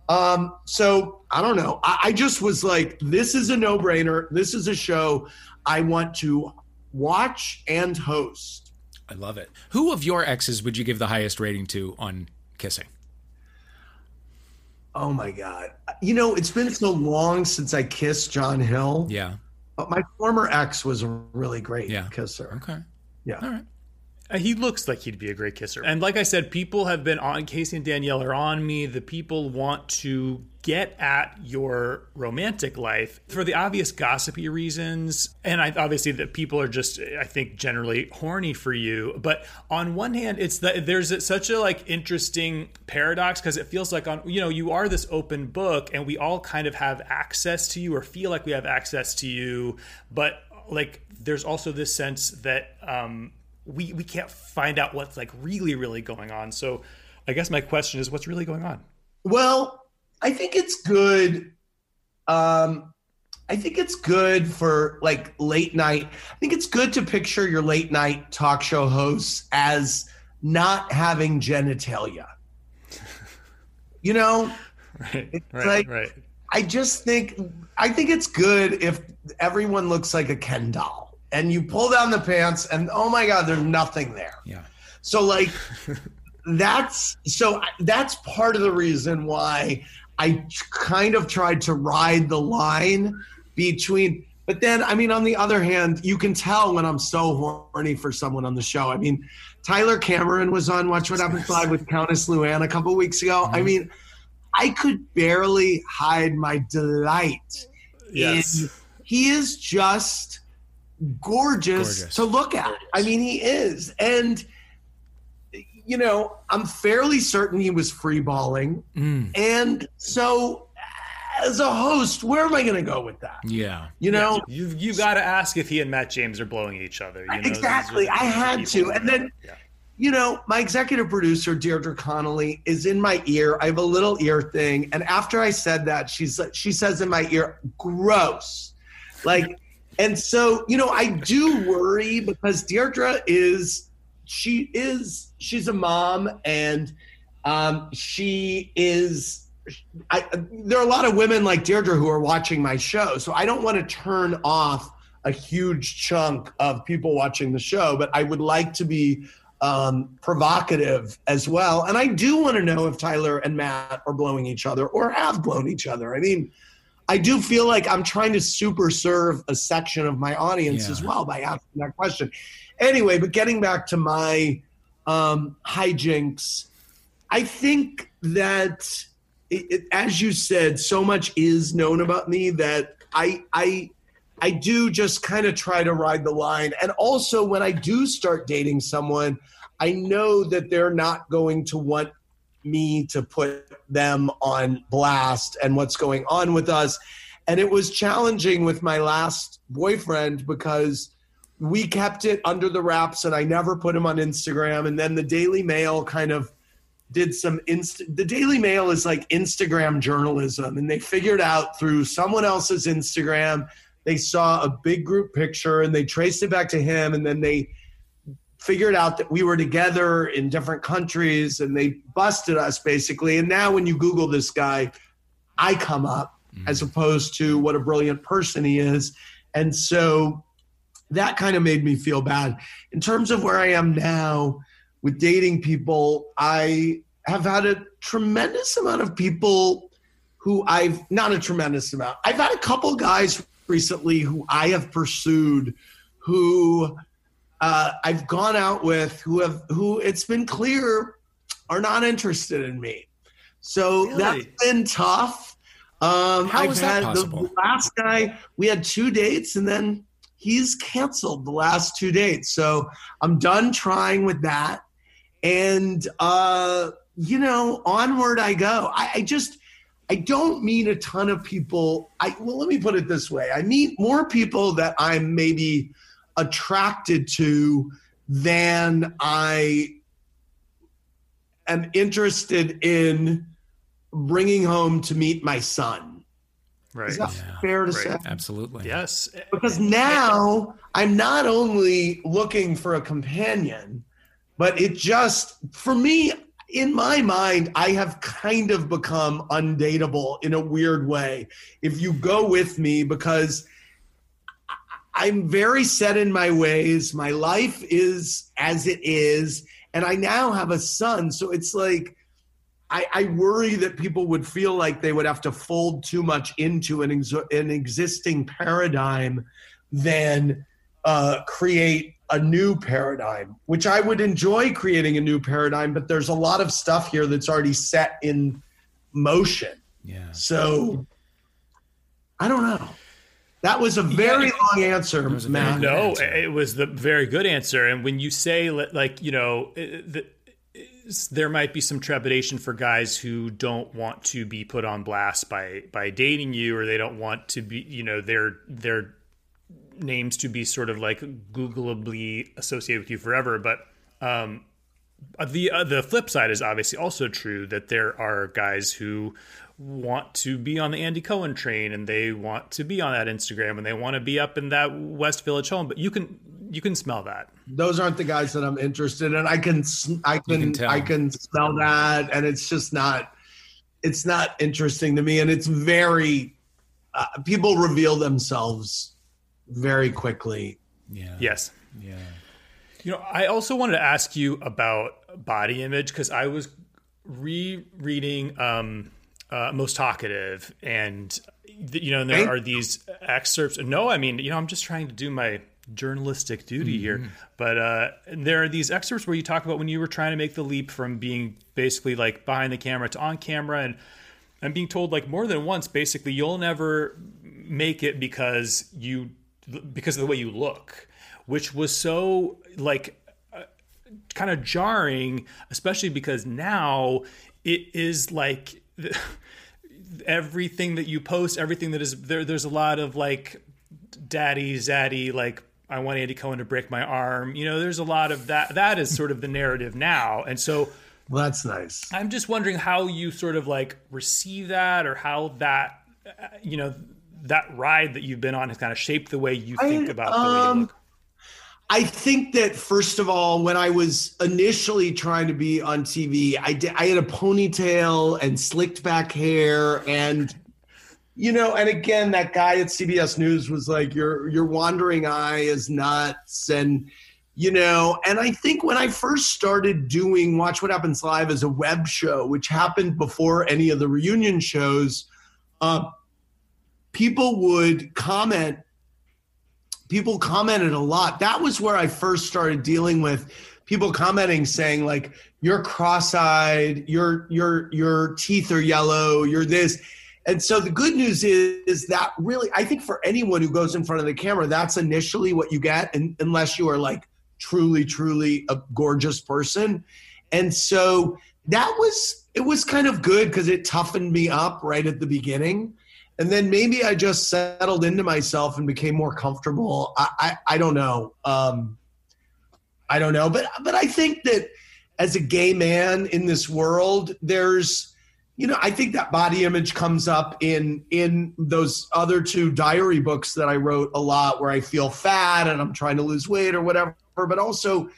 Um, so I don't know. I, I just was like, this is a no brainer. This is a show I want to watch and host. I love it. Who of your exes would you give the highest rating to on kissing? Oh my god! You know, it's been so long since I kissed John Hill. Yeah. But my former ex was really great yeah. kisser. Okay. Yeah. All right. Uh, he looks like he'd be a great kisser. And like I said, people have been on Casey and Danielle are on me. The people want to get at your romantic life for the obvious gossipy reasons. And I, obviously that people are just, I think, generally horny for you. But on one hand, it's that there's such a like interesting paradox because it feels like on, you know, you are this open book and we all kind of have access to you or feel like we have access to you. But like, there's also this sense that, um, we we can't find out what's like really really going on. So I guess my question is what's really going on? Well, I think it's good um, I think it's good for like late night. I think it's good to picture your late night talk show hosts as not having genitalia. (laughs) You know, Right. Right. like- right. I just think I think it's good if everyone looks like a Ken doll and you pull down the pants and oh my god, there's nothing there. Yeah. So like (laughs) that's so that's part of the reason why I kind of tried to ride the line between but then I mean on the other hand, you can tell when I'm so horny for someone on the show. I mean, Tyler Cameron was on Watch What Happens Live with Countess Luann a couple weeks ago. I mm-hmm. mean, I could barely hide my delight Yes. in- he is just gorgeous, Gorgeous. to look at. I mean, he is. And, you know, I'm fairly certain he was free balling. Mm, And so, as a host, where am I going to go with that? yeah. You know, You've you got to ask if he and Matt James are blowing each other. You know, Exactly. I had to. And then- yeah. you know, my executive producer Deirdre Connolly is in my ear. I have a little ear thing, and after I said that, she's like, she says in my ear, "Gross," like, and so you know, I do worry because Deirdre is she is she's a mom and um, she is. I, there are a lot of women like Deirdre who are watching my show, so I don't want to turn off a huge chunk of people watching the show, but I would like to be um, provocative as well. And I do want to know if Tyler and Matt are blowing each other or have blown each other. I mean, I do feel like I'm trying to super serve a section of my audience Yeah. as well by asking that question. Anyway, but getting back to my um, hijinks, I think that, it, it, as you said, so much is known about me that I I I do just kind of try to ride the line. And also, when I do start dating someone, I know that they're not going to want me to put them on blast and what's going on with us. And it was challenging with my last boyfriend because we kept it under the wraps and I never put him on Instagram. And then the Daily Mail kind of did some inst the Daily Mail is like Instagram journalism and they figured out through someone else's Instagram they saw a big group picture and they traced it back to him and then they figured out that we were together in different countries and they busted us basically. And now when you google this guy i come up mm. as opposed to what a brilliant person he is. And so that kind of made me feel bad. In terms of where i am now with dating people i have had a tremendous amount of people who i've not a tremendous amount. I've had a couple guys recently who I have pursued, who uh, I've gone out with, who have who it's been clear are not interested in me. So Really? that's been tough. Um, How I've is that possible? the last guy. We had two dates, and then he's canceled the last two dates. So I'm done trying with that, and uh, you know, onward I go. I, I just I don't meet a ton of people. I well, let me put it this way: I meet more people that I'm maybe attracted to than I am interested in bringing home to meet my son. Right. Is that Yeah. fair to Right. say? Absolutely. Yes. Because now I'm not only looking for a companion, but it just, for me, in my mind, I have kind of become undateable in a weird way. If you go with me, because I- I'm very set in my ways, my life is as it is, and I now have a son. So it's like, I, I worry that people would feel like they would have to fold too much into an, ex- an existing paradigm than uh, create a new paradigm, which I would enjoy creating a new paradigm, but there's a lot of stuff here that's already set in motion. Yeah. So I don't know. That was a very Yeah, long answer, was a very Matt. No, answer. it was the very good answer. And when you say like you know, the, there might be some trepidation for guys who don't want to be put on blast by by dating you, or they don't want to be you know their their names to be sort of like Googleably associated with you forever. But um, the uh, the flip side is obviously also true that there are guys who want to be on the Andy Cohen train and they want to be on that Instagram and they want to be up in that West Village home. But you can you can smell that. Those aren't the guys that I'm interested in. I can I can, can I can smell that, and it's just not it's not interesting to me, and it's very uh, people reveal themselves very quickly. Yeah. Yes. Yeah. You know, I also wanted to ask you about body image because I was rereading um, uh, Most Talkative, and you know, there are these excerpts. No, I mean, you know, I'm just trying to do my journalistic duty mm-hmm. here, but uh, there are these excerpts where you talk about when you were trying to make the leap from being basically like behind the camera to on camera, and I'm being told like more than once, basically, you'll never make it because you because of the way you look, which was so like uh, kind of jarring, especially because now it is like (laughs) everything that you post, everything that is there. There's a lot of like daddy, zaddy, like I want Andy Cohen to break my arm. You know, there's a lot of that. That is sort of the narrative now, and so. Well, that's nice. I'm just wondering how you sort of like receive that, or how that, you know, that ride that you've been on has kind of shaped the way you think I, about um, the way you um, look. I think that first of all, when I was initially trying to be on TV, I did, I had a ponytail and slicked back hair, and you know, and again, that guy at CBS News was like, "Your your wandering eye is nuts," and you know, and I think when I first started doing Watch What Happens Live as a web show, which happened before any of the reunion shows, uh, people would comment people commented a lot. That was where I first started dealing with people commenting saying like you're cross-eyed, your your your teeth are yellow, you're this. And so the good news is, is that really I think for anyone who goes in front of the camera, that's initially what you get and, unless you are like truly truly a gorgeous person. And so that was it was kind of good because it toughened me up right at the beginning and then maybe I just settled into myself and became more comfortable. I I, I don't know. Um, I don't know, but but I think that as a gay man in this world, there's you know I think that body image comes up in in those other two diary books that I wrote a lot, where I feel fat and I'm trying to lose weight or whatever. But also,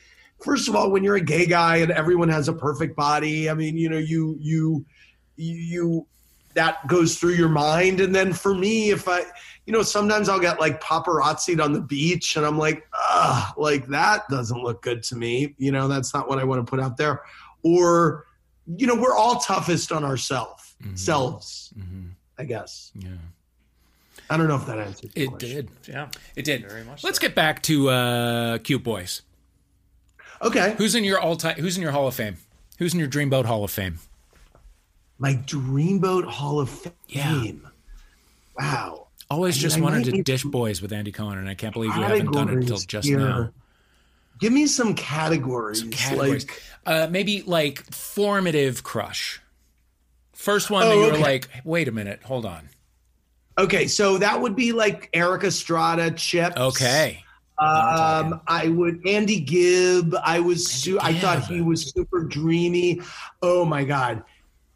first of all, when you're a gay guy and everyone has a perfect body, I mean, you know, you you you that goes through your mind. And then for me, if I, you know, sometimes I'll get like paparazzied on the beach and I'm like, ah, like that doesn't look good to me. You know, that's not what I want to put out there. Or, you know, we're all toughest on ourselves, mm-hmm. selves, mm-hmm. I guess. Yeah. I don't know if that answered. It question. did. Yeah, it did. Very much. Let's so. get back to uh, cute boys. Okay. Who's in your all time? Who's in your Hall of Fame? Who's in your Dreamboat Hall of Fame? My Dreamboat Hall of Fame. Yeah. Wow. Always I just wanted to dish boys with Andy Cohen, and I can't believe you haven't done it until just here. now. Give me some categories. Some categories. Like, uh, maybe like formative crush. First one oh, that you were like, wait a minute, hold on. Okay, so that would be like Erik Estrada, Chips. Okay. Um, I would Andy Gibb. I was su- I thought he was super dreamy. Oh my god.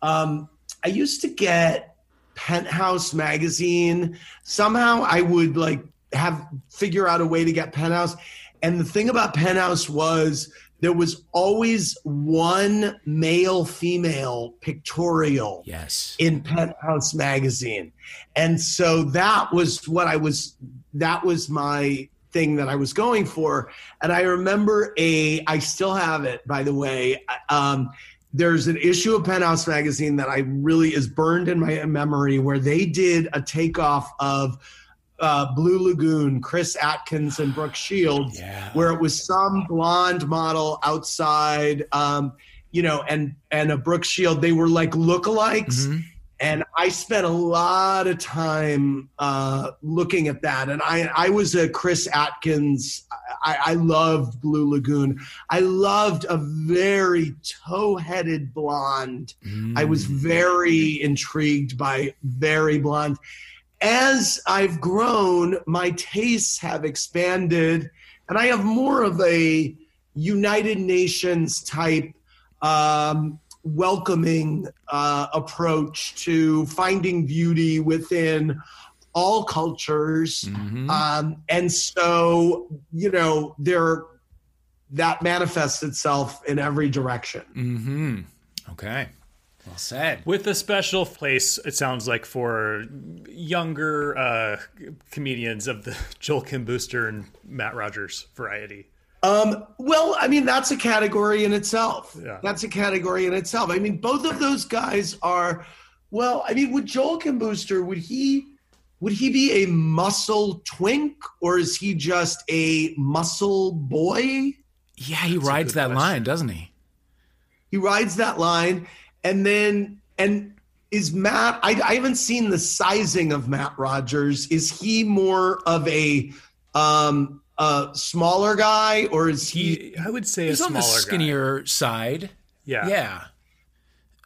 Um, I used to get Penthouse magazine. Somehow I would like have figure out a way to get Penthouse. And the thing about Penthouse was there was always one male female pictorial yes in penthouse magazine and so that was what i was that was my thing that i was going for and i remember a i still have it by the way um, there's an issue of Penthouse magazine that I really is burned in my memory where they did a takeoff of uh, Blue Lagoon, Chris Atkins and Brooke Shields, yeah. where it was some blonde model outside, um, you know, and and a Brooke Shield. They were like lookalikes. Mm-hmm and I spent a lot of time uh, looking at that. And I, I was a Chris Atkins. I, I loved Blue Lagoon. I loved a very tow-headed blonde. Mm. I was mm. very intrigued by very blonde. As I've grown, my tastes have expanded, and I have more of a United Nations type um, welcoming uh, approach to finding beauty within all cultures. Mhm. Um, and so, you know, there that manifests itself in every direction. Mm-hmm. Okay. Well said. With a special place, it sounds like for younger uh, comedians of the (laughs) Joel Kim Booster and Matt Rogers variety. Um, well, I mean, that's a category in itself. Yeah. That's a category in itself. I mean, both of those guys are, well, I mean, would Joel Kim Booster, would he would he be a muscle twink or is he just a muscle boy? Yeah, he a rides that question. line, doesn't he? He rides that line and then and is Matt I, I haven't seen the sizing of Matt Rogers. Is he more of a um a smaller guy or is he He, I would say, He's a on the smaller guy. skinnier side. Yeah. Yeah.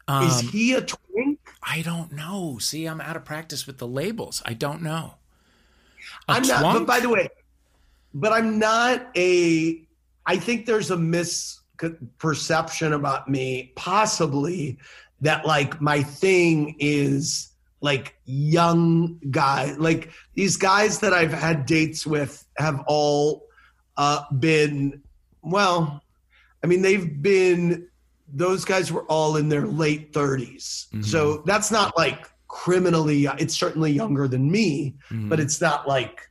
Um, is he a twink? I don't know. See, I'm out of practice with the labels. I don't know. A I'm not, but by the way, but I'm not a. I think there's a misperception about me, possibly that like my thing is like young guy, like these guys that I've had dates with have all uh, been well. I mean, they've been. Those guys were all in their late 30s, Mhm. so that's not like criminally. It's certainly younger than me, Mhm. but it's not like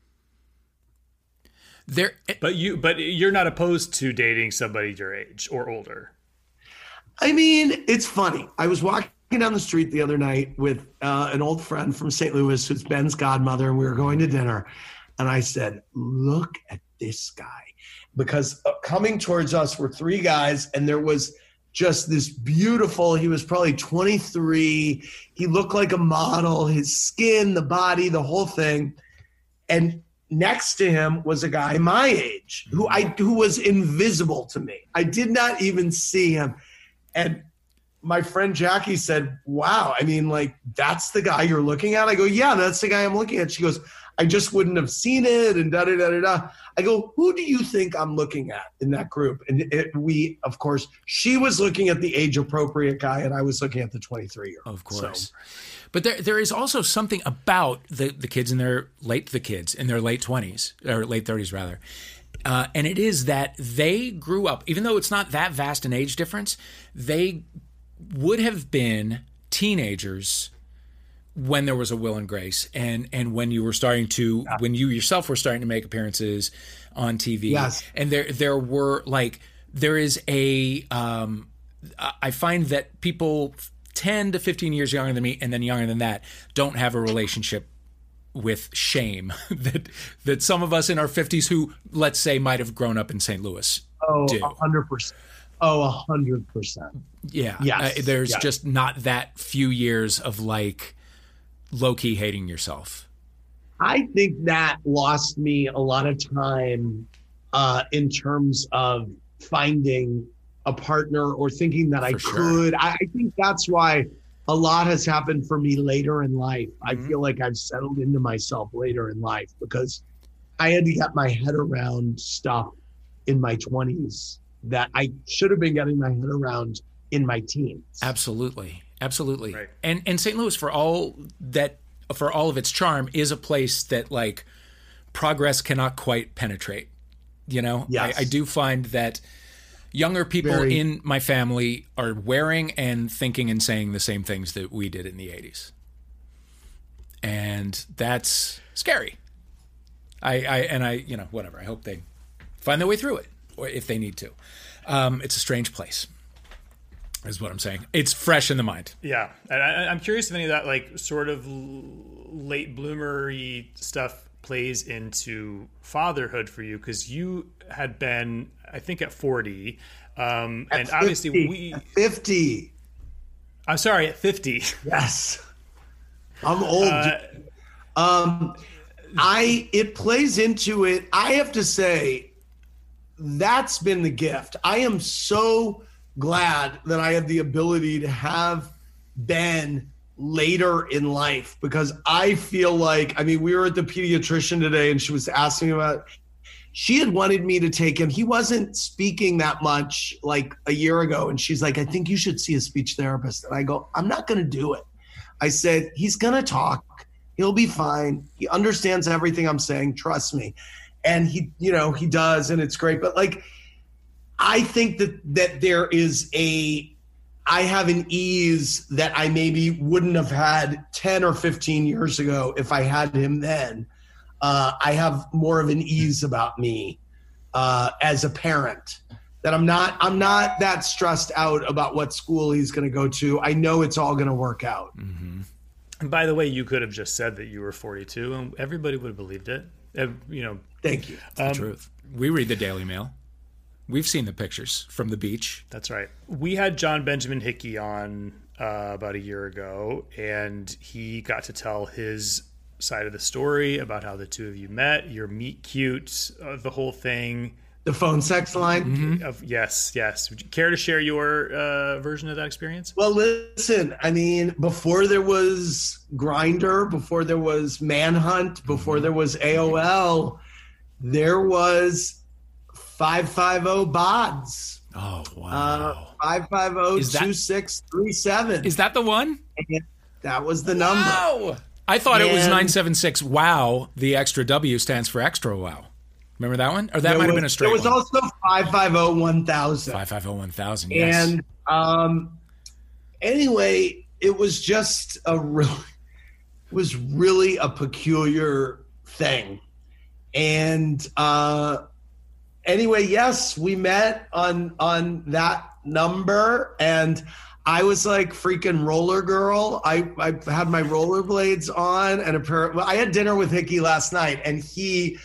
there. But you, but you're not opposed to dating somebody your age or older. I mean, it's funny. I was walking down the street the other night with uh, an old friend from St. Louis who's Ben's godmother, and we were going to dinner. And I said, Look at this guy. Because uh, coming towards us were three guys, and there was just this beautiful, he was probably 23. He looked like a model, his skin, the body, the whole thing. And next to him was a guy my age who I who was invisible to me. I did not even see him. And my friend Jackie said, Wow, I mean, like, that's the guy you're looking at? I go, Yeah, that's the guy I'm looking at. She goes, I just wouldn't have seen it, and da da da da da. I go, Who do you think I'm looking at in that group? And it, we, of course, she was looking at the age appropriate guy, and I was looking at the 23 year old. Of course. But there, there is also something about the, the kids in their late the kids in their late twenties or late thirties rather, uh, and it is that they grew up. Even though it's not that vast an age difference, they would have been teenagers when there was a Will and Grace, and and when you were starting to when you yourself were starting to make appearances on TV. Yes. and there there were like there is a um, I find that people 10 to 15 years younger than me and then younger than that don't have a relationship with shame (laughs) that that some of us in our 50s who let's say might have grown up in St. Louis Oh, do. a 100%. Oh, a 100%. yeah Yes, Uh, there's yes. just not that few years of like low key hating yourself I think that lost me a lot of time uh, in terms of finding a partner or thinking that I sure. could. I, I think that's why a lot has happened for me later in life. I Mhm. feel like I've settled into myself later in life because I had to get my head around stuff in my 20s that I should have been getting my head around in my teens. absolutely absolutely. Right. and and St. Louis for all that for all of its charm is a place that like progress cannot quite penetrate you know? Yes. I, I do find that younger people Very- in my family are wearing and thinking and saying the same things that we did in the 80s and that's scary. I i and i you know whatever. I hope they find their way through it or if they need to. Um it's a strange place is what i'm saying it's fresh in the mind Yeah, and I, I'm curious if any of that like sort of l- late bloomery stuff plays into fatherhood for you because you had been, I think, at 40, um, and At obviously 50, we. at 50. I'm sorry, at 50. Yes. I'm old. Uh, Um, I it plays into it. I have to say, that's been the gift. I am so glad that I have the ability to have Ben later in life because I feel like I mean we were at the pediatrician today and she was asking about she had wanted me to take him. He wasn't speaking that much like a year ago. And she's like, I think you should see a speech therapist. And I go, I'm not going to do it. I said, he's going to talk. He'll be fine. He understands everything I'm saying. Trust me. And he, you know, he does. And it's great. But like, I think that, that there is a, I have an ease that I maybe wouldn't have had 10 or 15 years ago if I had him then uh, I have more of an ease about me uh, as a parent. That I'm not I'm not that stressed out about what school he's going to go to. I know it's all going to work out. Mm-hmm. And by the way, you could have just said that you were 42, and everybody would have believed it. Uh, you know. Thank you. Um, truth. We read the Daily Mail. We've seen the pictures from the beach. That's right. We had John Benjamin Hickey on uh, about a year ago, and he got to tell his side of the story about how the two of you met, your meet cute, uh, the whole thing. The phone sex line? Mm-hmm. Of, yes, yes. Would you care to share your uh, version of that experience? Well, listen, I mean, before there was Grindr, before there was Manhunt, before mm-hmm. there was AOL, there was 550 BODs. Oh, wow. Uh, 550 2637. Is that the one? that was the number. Wow. I thought and it was 976 wow. The extra W stands for extra wow. Remember that one? Or that might was, have been a straight There was one. also 550 1000. 550 1000, yes. And um, anyway, it was just a really, was really a peculiar thing. And uh, anyway, yes, we met on on that number and I was like freaking roller girl. I, I had my rollerblades on and a pair. I had dinner with Hickey last night, and he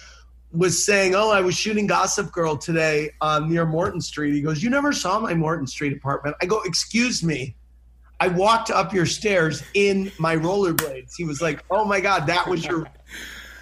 was saying, "Oh, I was shooting Gossip Girl today um, near Morton Street." He goes, "You never saw my Morton Street apartment?" I go, "Excuse me." I walked up your stairs in my rollerblades. He was like, "Oh my god, that was your."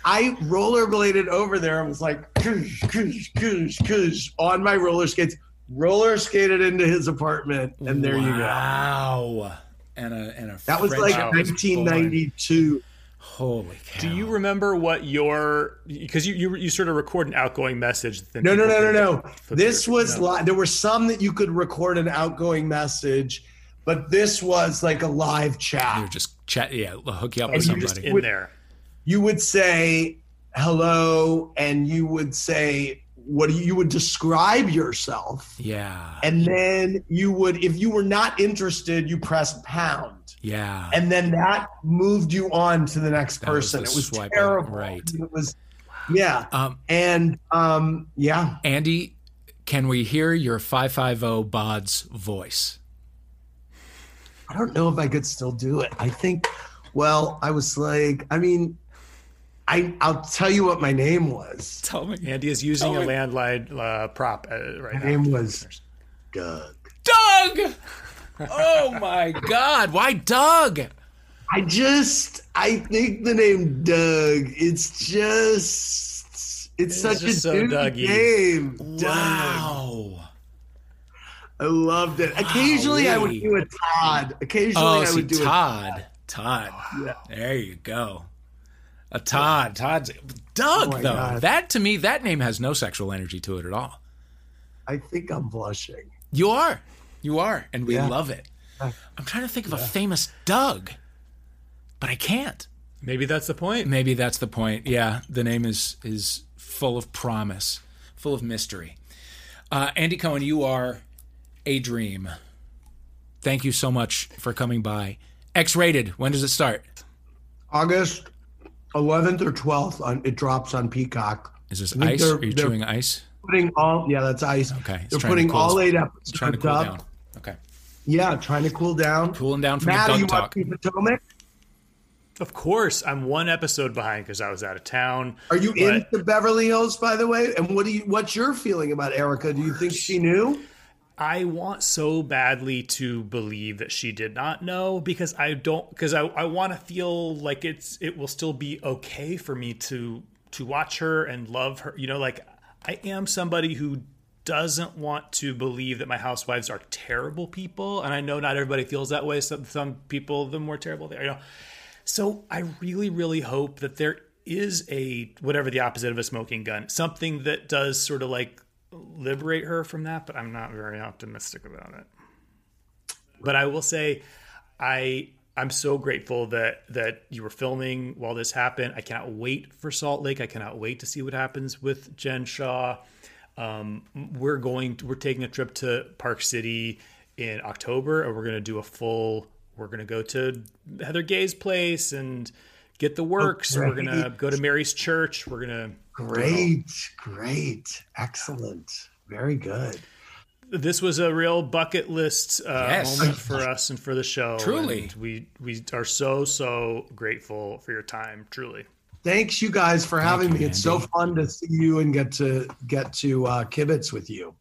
I rollerbladed over there and was like, kush, kush, kush, kush, on my roller skates roller skated into his apartment, and there wow. you go. Wow. And a and a that was like 1992. Holy cow. Do you remember what your because you, you you sort of record an outgoing message? No, no, no, no, no. This was no. Li- there were some that you could record an outgoing message, but this was like a live chat. You're just chat, yeah, hook you up and with somebody in there. You would say hello, and you would say what you would describe yourself. Yeah. And then you would, if you were not interested, you press pound. Yeah. And then that moved you on to the next that person. Was it was terrible. Right. It was, yeah. Um, and um, yeah. Andy, can we hear your 550 BOD's voice? I don't know if I could still do it. I think, well, I was like, I mean, I, I'll tell you what my name was. Tell me. Andy is using tell a me. landline uh, prop uh, right my now. My name was Doug. Doug! oh my God. Why Doug? I just, I think the name Doug, it's just, it's, it's such a so name. Wow. Doug. I loved it. Occasionally I would do a Todd. Occasionally oh, I would do Todd. a Todd. Todd. Yeah. There you go. A Todd. Todd's Doug oh though. God. That to me, that name has no sexual energy to it at all. I think I'm blushing. You are. You are, and we yeah. love it. I'm trying to think of yeah. a famous Doug, but I can't. Maybe that's the point. Maybe that's the point. Yeah, the name is is full of promise, full of mystery. Uh, Andy Cohen, you are a dream. Thank you so much for coming by. X rated. When does it start? August 11th or 12th on it drops on Peacock. Is this ice? Are you chewing ice? Putting all yeah, that's ice. Okay, they're putting all eight episodes trying to cool up. down. Okay. Yeah, trying to cool down. Cooling down from Matt, the Doug you talk. Potomac? Of course, I'm one episode behind because I was out of town. Are you but... into Beverly Hills, by the way? And what do you? What's your feeling about Erika? Do you think she knew? I want so badly to believe that she did not know because I don't because I, I want to feel like it's it will still be okay for me to to watch her and love her. You know, like I am somebody who doesn't want to believe that my housewives are terrible people, and I know not everybody feels that way. Some some people, the more terrible they are, you know. So I really, really hope that there is a whatever the opposite of a smoking gun, something that does sort of like liberate her from that, but I'm not very optimistic about it. But I will say, I I'm so grateful that that you were filming while this happened. I cannot wait for Salt Lake. I cannot wait to see what happens with Jen Shah. Um, we're going. To, we're taking a trip to Park City in October, and we're going to do a full. We're going to go to Heather Gay's place and get the works. Oh, we're going to go to Mary's church. We're going to. Great, great, excellent, very good this was a real bucket list uh, yes. moment for (laughs) us and for the show. Truly, and we we are so so grateful for your time. Truly, thanks you guys for having me. It's so fun to see you and get to get to uh, kibitz with you.